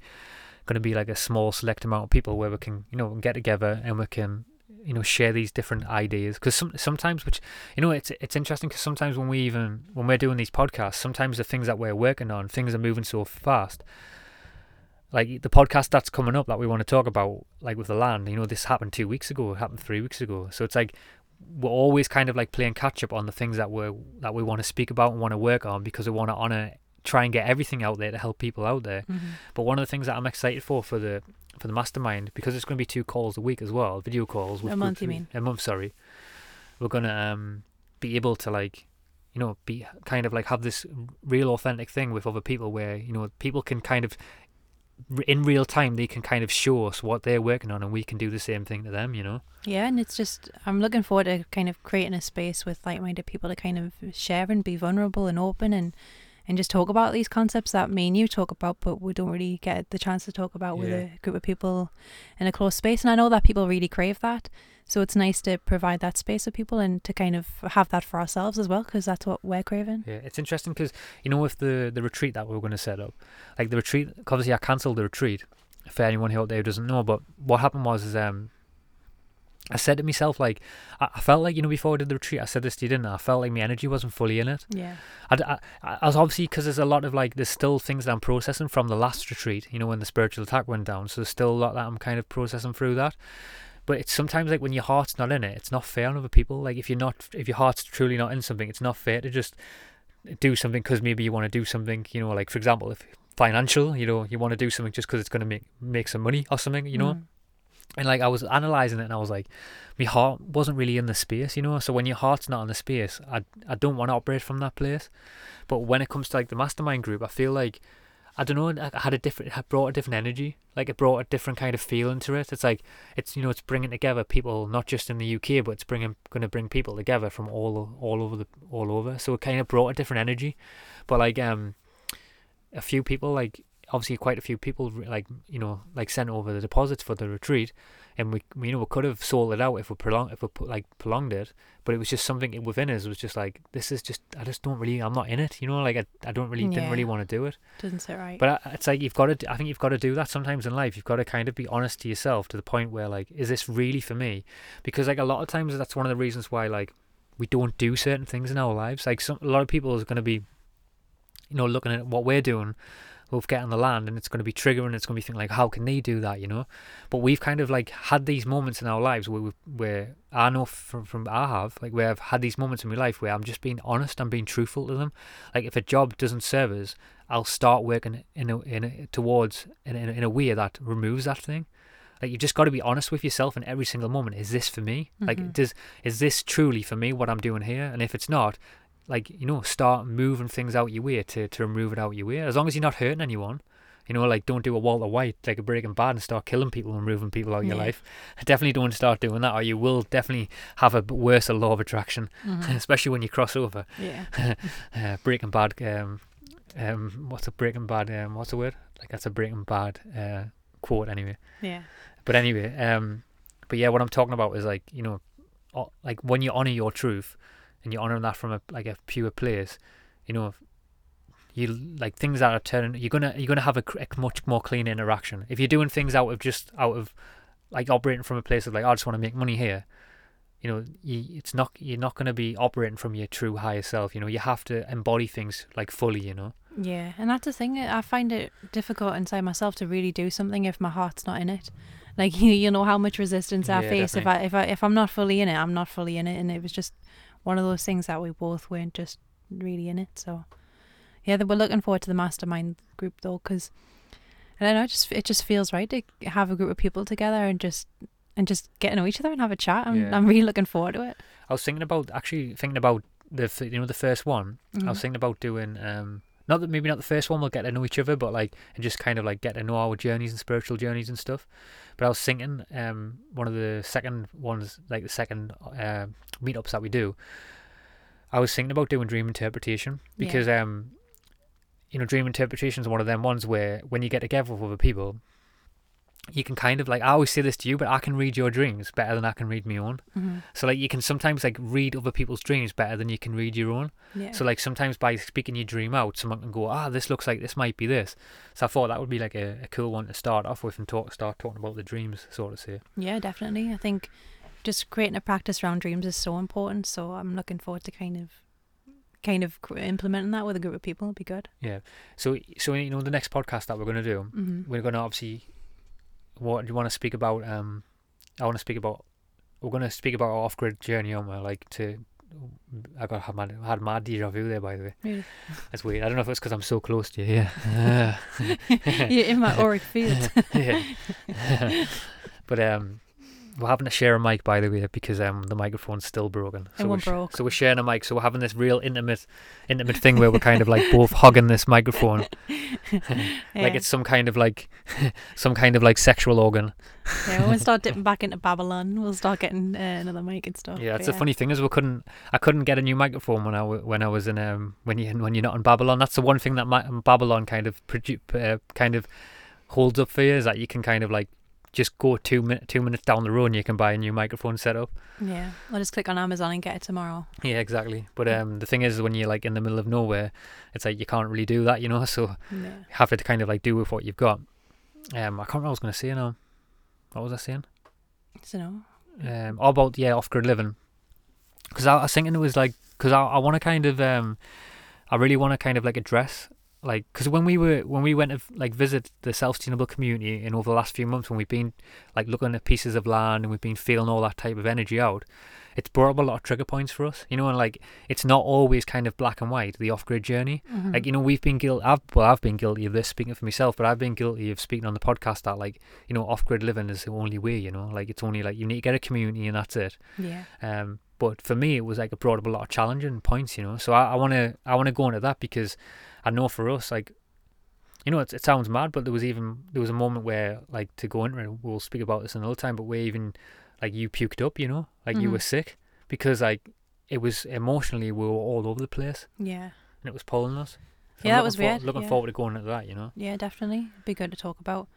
A: going to be like a small select amount of people where we can you know get together and we can you know share these different ideas. Because some sometimes which you know it's it's interesting because sometimes when we even when we're doing these podcasts sometimes the things that we're working on things are moving so fast. Like the podcast that's coming up that we want to talk about like with the land you know this happened two weeks ago happened three weeks ago. So it's like we're always kind of like playing catch up on the things that we're that we want to speak about and want to work on because we want to honor try and get everything out there to help people out there
B: Mm-hmm.
A: but one of the things that I'm excited for for the for the mastermind because it's going to be two calls a week as well, video calls.
B: A month, you mean?
A: A month, sorry. We're gonna um be able to like, you know, be kind of like have this real authentic thing with other people where you know people can kind of in real time they can kind of show us what they're working on and we can do the same thing to them. You know.
B: Yeah, and it's just I'm looking forward to kind of creating a space with like-minded people to kind of share and be vulnerable and open and and just talk about these concepts that me and you talk about, but we don't really get the chance to talk about with a group of people in a close space. And I know that people really crave that, so it's nice to provide that space for people and to kind of have that for ourselves as well, because that's what we're craving.
A: Yeah, it's interesting because you know with the the retreat that we were going to set up, like the retreat. Obviously, I cancelled the retreat for anyone who out there who doesn't know. But what happened was, is um, I said to myself like, I, I felt like you know before I did the retreat, I said this to you, didn't I? I felt like my energy wasn't fully in it.
B: Yeah,
A: I I was obviously because there's a lot of like there's still things that I'm processing from the last retreat. You know when the spiritual attack went down, so there's still a lot that I'm kind of processing through that. But it's sometimes like when your heart's not in it, it's not fair on other people. Like if you're not, if your heart's truly not in something, it's not fair to just do something because maybe you want to do something. You know, like for example, if financial, you know, you want to do something just because it's going to make make some money or something. You know,
B: Mm.
A: and like I was analyzing it, and I was like, my heart wasn't really in the space, you know. So when your heart's not in the space, I I don't want to operate from that place. But when it comes to like the mastermind group, I feel like I don't know, I had a different, it brought a different energy. Like it brought a different kind of feeling to it. It's like it's you know it's bringing together people not just in the UK, but it's bringing going to bring people together from all all over the all over. So it kind of brought a different energy. But like um, a few people like obviously quite a few people like you know like sent over the deposits for the retreat and we, we you know we could have sold it out if we prolong if we put, like prolonged it but it was just something within us was just like this is just I just don't really I'm not in it you know like I, I don't really didn't really want to do it.
B: Doesn't sit right.
A: but I, it's like you've got to I think you've got to do that sometimes in life you've got to kind of be honest to yourself to the point where like is this really for me? Because like a lot of times that's one of the reasons why like we don't do certain things in our lives like some a lot of people is going to be you know looking at what we're doing with getting the land and it's going to be triggering it's going to be thinking like how can they do that you know but we've kind of like had these moments in our lives where we where I know from from I have like where I've had these moments in my life where I'm just being honest I'm being truthful to them like if a job doesn't serve us I'll start working in a, in a, towards in a, in a way that removes that thing like you've just got to be honest with yourself in every single moment. Is this for me? Like,
B: Mhm.
A: does is this truly for me? What I'm doing here? And if it's not, like you know, start moving things out your way to to remove it out your way. As long as you're not hurting anyone. You know, like don't do a Walter White, like a Breaking Bad, and start killing people and removing people out of your life. Definitely don't start doing that, or you will definitely have a worse law of attraction,
B: Mhm.
A: especially when you cross over.
B: yeah.
A: Uh, Breaking Bad, um, um, what's a Breaking Bad? Um, what's the word? Like that's a Breaking Bad uh, quote, anyway.
B: Yeah.
A: But anyway, um, but yeah, what I'm talking about is like you know, like when you honor your truth and you're honouring that from a like a pure place, you know, you like things that are turning. You're gonna you're gonna have a, a much more clean interaction if you're doing things out of just out of like operating from a place of like I just want to make money here. You know, you, it's not you're not gonna be operating from your true higher self. You know, you have to embody things like fully. You know.
B: Yeah, and that's the thing. I find it difficult inside myself to really do something if my heart's not in it. Like you, you know how much resistance I
A: Yeah,
B: face if I if I if I'm not fully in it, I'm not fully in it, and it was just one of those things that we both weren't just really in it. So yeah, that we're looking forward to the mastermind group though, because I don't know, it just it just feels right to have a group of people together and just and just get to know each other and have a chat. I'm
A: Yeah.
B: I'm really looking forward to it.
A: I was thinking about actually thinking about the you know the first one. I was
B: Mhm.
A: thinking about doing um not that maybe not the first one we'll get to know each other, but like and just kind of like get to know our journeys and spiritual journeys and stuff. But I was thinking um one of the second ones like the second uh, meetups that we do. I was thinking about doing dream interpretation
B: Yeah.
A: because um you know dream interpretation is one of them ones where when you get together with other people you can kind of like I always say this to you, but I can read your dreams better than I can read my own.
B: Mhm.
A: So like you can sometimes like read other people's dreams better than you can read your own.
B: Yeah.
A: So like sometimes by speaking your dream out, someone can go, ah, this looks like this might be this. So I thought that would be like a, a cool one to start off with and talk start talking about the dreams, sort of say.
B: Yeah, definitely. I think just creating a practice around dreams is so important. So I'm looking forward to kind of, kind of implementing that with a group of people. It'd be good. Yeah.
A: So so you know the next podcast that we're gonna do,
B: hmm
A: we're gonna obviously what do you want to speak about? Um, I want to speak about. We're gonna speak about our off-grid journey, on like to. I got had my had my deja vu there by the way.
B: Really?
A: That's weird. I don't know if it's because I'm so close to you. Yeah.
B: You're in my auric field.
A: yeah. but um, we're having to share a mic by the way because um the microphone's still broken.
B: It
A: we're sh-
B: broke.
A: so we're sharing a mic. So we're having this real intimate, intimate thing where we're kind of like both hugging this microphone, like
B: Yeah.
A: it's some kind of like, some kind of like sexual organ.
B: yeah, when we start dipping back into Babylon, we'll start getting uh, another mic and stuff.
A: Yeah,
B: But
A: that's the funny thing is we couldn't. I couldn't get a new microphone when I w- when I was in um when you when you're not in Babylon. That's the one thing that mi- Babylon kind of produ- uh, kind of holds up for you is that you can kind of like just go two min- two minutes down the road and you can buy a new microphone setup.
B: Yeah, I'll just click on Amazon and get it tomorrow.
A: Yeah, exactly. But um the thing is when you're like in the middle of nowhere, it's like you can't really do that, you know. So
B: Yeah.
A: you have to kind of like do with what you've got. Um, I can't remember what I was going to say now. What was I saying?
B: So no.
A: um, all about yeah off grid living. Because I, I was thinking it was like because I, I want to kind of um, I really want to kind of like address like because when we were when we went to like visit the self sustainable community in over the last few months when we've been like looking at pieces of land and we've been feeling all that type of energy out, it's brought up a lot of trigger points for us. You know, and like it's not always kind of black and white the off grid journey.
B: Mhm.
A: Like you know, we've been guilty. I've well, I've been guilty of this speaking for myself, but I've been guilty of speaking on the podcast that like you know, off grid living is the only way. You know, like it's only like you need to get a community and that's it.
B: yeah.
A: Um, but for me, it was like it brought up a lot of challenging points. You know, so I want to I want to go into that because I know for us, like you know, it, it sounds mad, but there was even there was a moment where like to go into it. We'll speak about this another time, but where even like you puked up. You know, like you
B: Mhm.
A: were sick because like it was emotionally we were all over the place
B: Yeah.
A: and it was pulling us.
B: Yeah,
A: I'm
B: that was
A: for-
B: weird,
A: Looking
B: yeah.
A: forward to going into that, you know.
B: Yeah, definitely. Be good to talk about.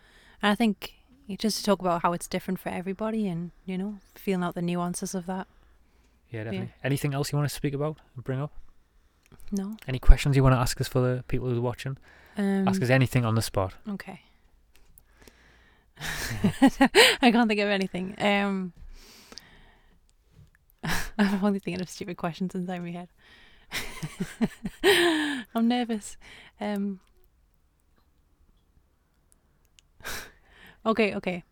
B: And I think just to talk about how it's different for everybody and, you know, feeling out the nuances of that.
A: Yeah, definitely. Anything else you want to speak about and bring up?
B: No.
A: Any questions you want to ask us for the people who are watching?
B: Um,
A: ask us anything on the spot.
B: Okay. I can't think of anything. Um, I'm only thinking of stupid questions inside my head. I'm nervous. Um, okay, okay.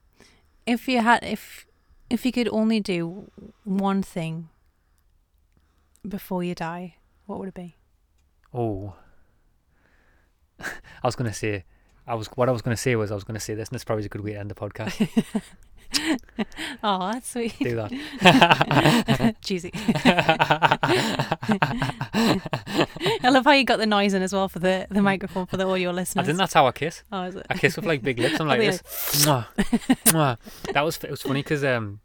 B: If you had, if if you could only do one thing before you die, what would it be?
A: Oh. I was going to say, I was what I was going to say was I was going to say this, and this probably is a good way to end the podcast.
B: Oh, that's sweet.
A: Do that.
B: Cheesy. I love how you got the noise in as well for the, the microphone for the audio listeners.
A: I think that's how I kiss.
B: Oh, is it?
A: I kiss with like big lips. I'm like this. Mwah, mwah. That was it was funny because um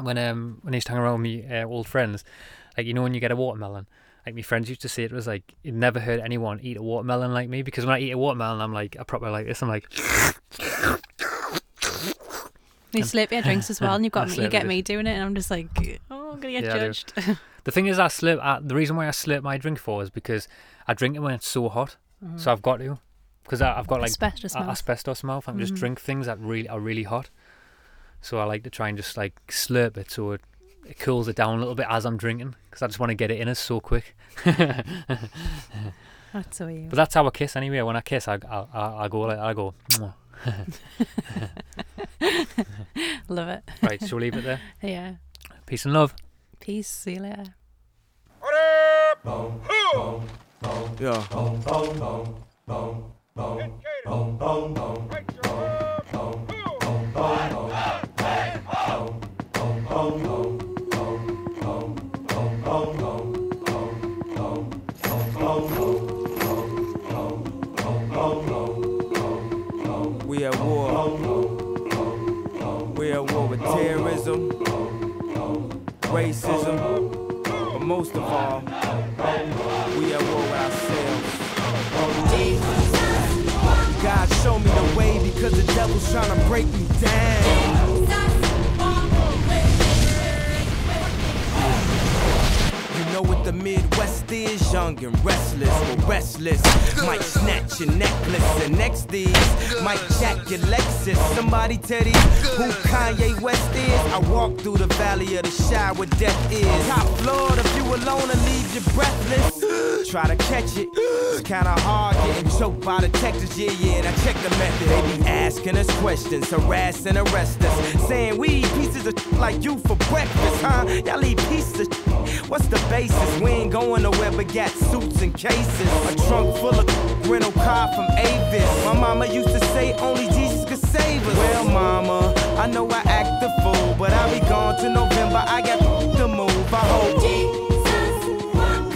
A: when um when I used to hang around with me uh, old friends, like you know when you get a watermelon, like my friends used to say it was like you'd never heard anyone eat a watermelon like me because when I eat a watermelon I'm like I proper like this. I'm like
B: You slip your drinks as well, and you've got me, you get me doing it, and I'm just like, oh, I'm gonna get
A: Yeah,
B: judged.
A: the thing is I slurp. I, the reason why I slurp my drink for is because I drink it when it's so hot, so I've got to because I've got like
B: Asbestos
A: a-
B: mouth.
A: asbestos mouth. I can just
B: Mhm.
A: drink things that really are really hot. So I like to try and just like slurp it so it, it cools it down a little bit as I'm drinking because I just want to get it in us so quick.
B: That's so you.
A: that's how I kiss anyway. When I kiss, I I, I, I go like I go.
B: Love it.
A: right, shall we leave it there?
B: Yeah.
A: Peace and love.
B: Peace. See you later.
C: Yeah. Racism, but most of all, we at war with ourselves. God show me the way because the devil's trying to break me down. Know what the Midwest is? Young and restless, restless. Might snatch your necklace, and next is might jack your Lexus. Somebody tell these who Kanye West is. I walk through the valley of the shadow where death is. Top floor, if you alone I leave you breathless. Try to catch it. It's kinda hard getting choked by detectives. Yeah, yeah, and I check the method. They be asking us questions, harass and arrest us. Saying we eat pieces of like you for breakfast, huh? Y'all eat pieces of What's the basis? We ain't going nowhere but got suits and cases. A trunk full of rental car from Avis. My mama used to say only Jesus could save us. Well, mama, I know I act the fool, but I'll be gone to November. I got to move. I hope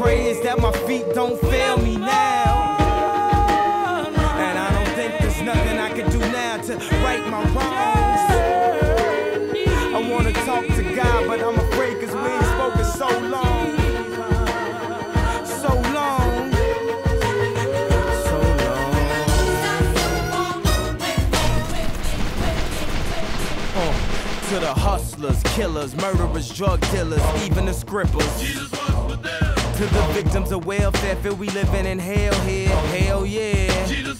C: Pray is that my feet don't fail me now. And I don't think there's nothing I can do now to right my wrongs. I wanna talk to God, but I'm afraid cause we ain't spoken so long. So long. So long. Uh, to the hustlers, killers, murderers, drug dealers, even the scribblers. To the victims of welfare, feel we living in hell here. Hell yeah. Now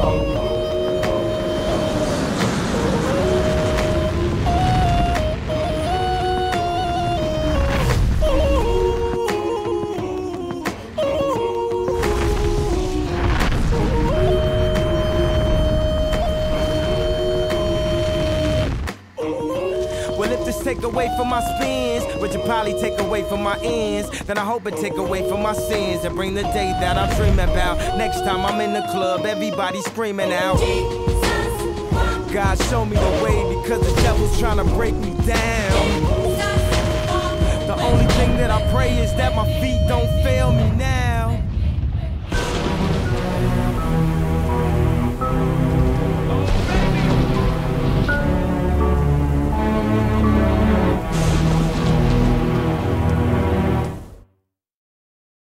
C: Well, take away from my spins, which will probably take away from my ends, then I hope it take away from my sins and bring the day that I dream about. Next time I'm in the club, everybody screaming out. God, show me the way because the devil's trying to break me down. The only thing that I pray is that my feet don't fail me now.